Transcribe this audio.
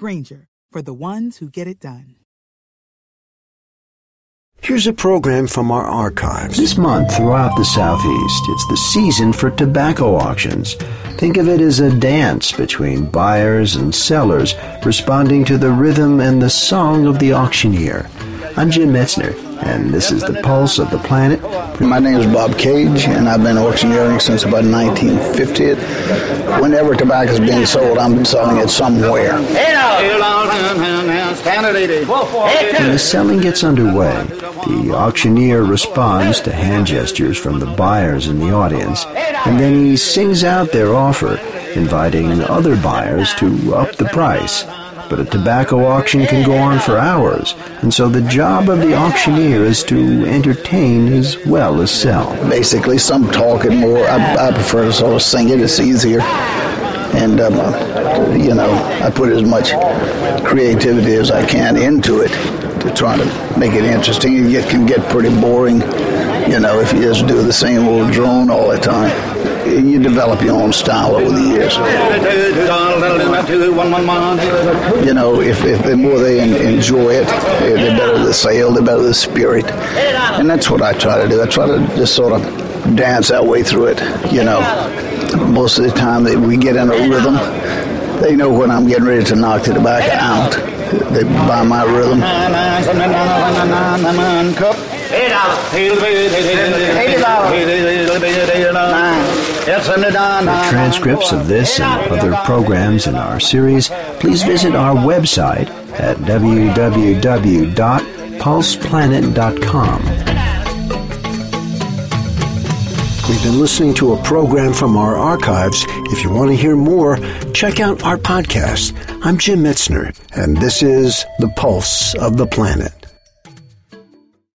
Grainger, for the ones who get it done. Here's a program from our archives. This month, throughout the Southeast, it's the season for tobacco auctions. Think of it as a dance between buyers and sellers, responding to the rhythm and the song of the auctioneer. I'm Jim Metzner, and this is the Pulse of the Planet. My name is Bob Cage, and I've been auctioneering since about 1950. Whenever tobacco is being sold, I'm selling it somewhere. When the selling gets underway, the auctioneer responds to hand gestures from the buyers in the audience, and then he sings out their offer, inviting other buyers to up the price. But a tobacco auction can go on for hours, and so the job of the auctioneer is to entertain as well as sell. Basically, some talk and more. I, I prefer to sort of sing it, it's easier. And, um, you know, I put as much creativity as I can into it to try to make it interesting. It can get pretty boring, you know, if you just do the same old drone all the time. You develop your own style over the years. You know, if, if the more they en- enjoy it, eh, the better the sale, the better the spirit. And that's what I try to do. I try to just sort of dance that way through it, you know. Most of the time that we get in a rhythm, they know when I'm getting ready to knock the tobacco out. They buy my rhythm. For transcripts of this and other programs in our series, please visit our website at www.pulseplanet.com. We've been listening to a program from our archives. If you want to hear more, check out our podcast. I'm Jim Metzner, and this is The Pulse of the Planet.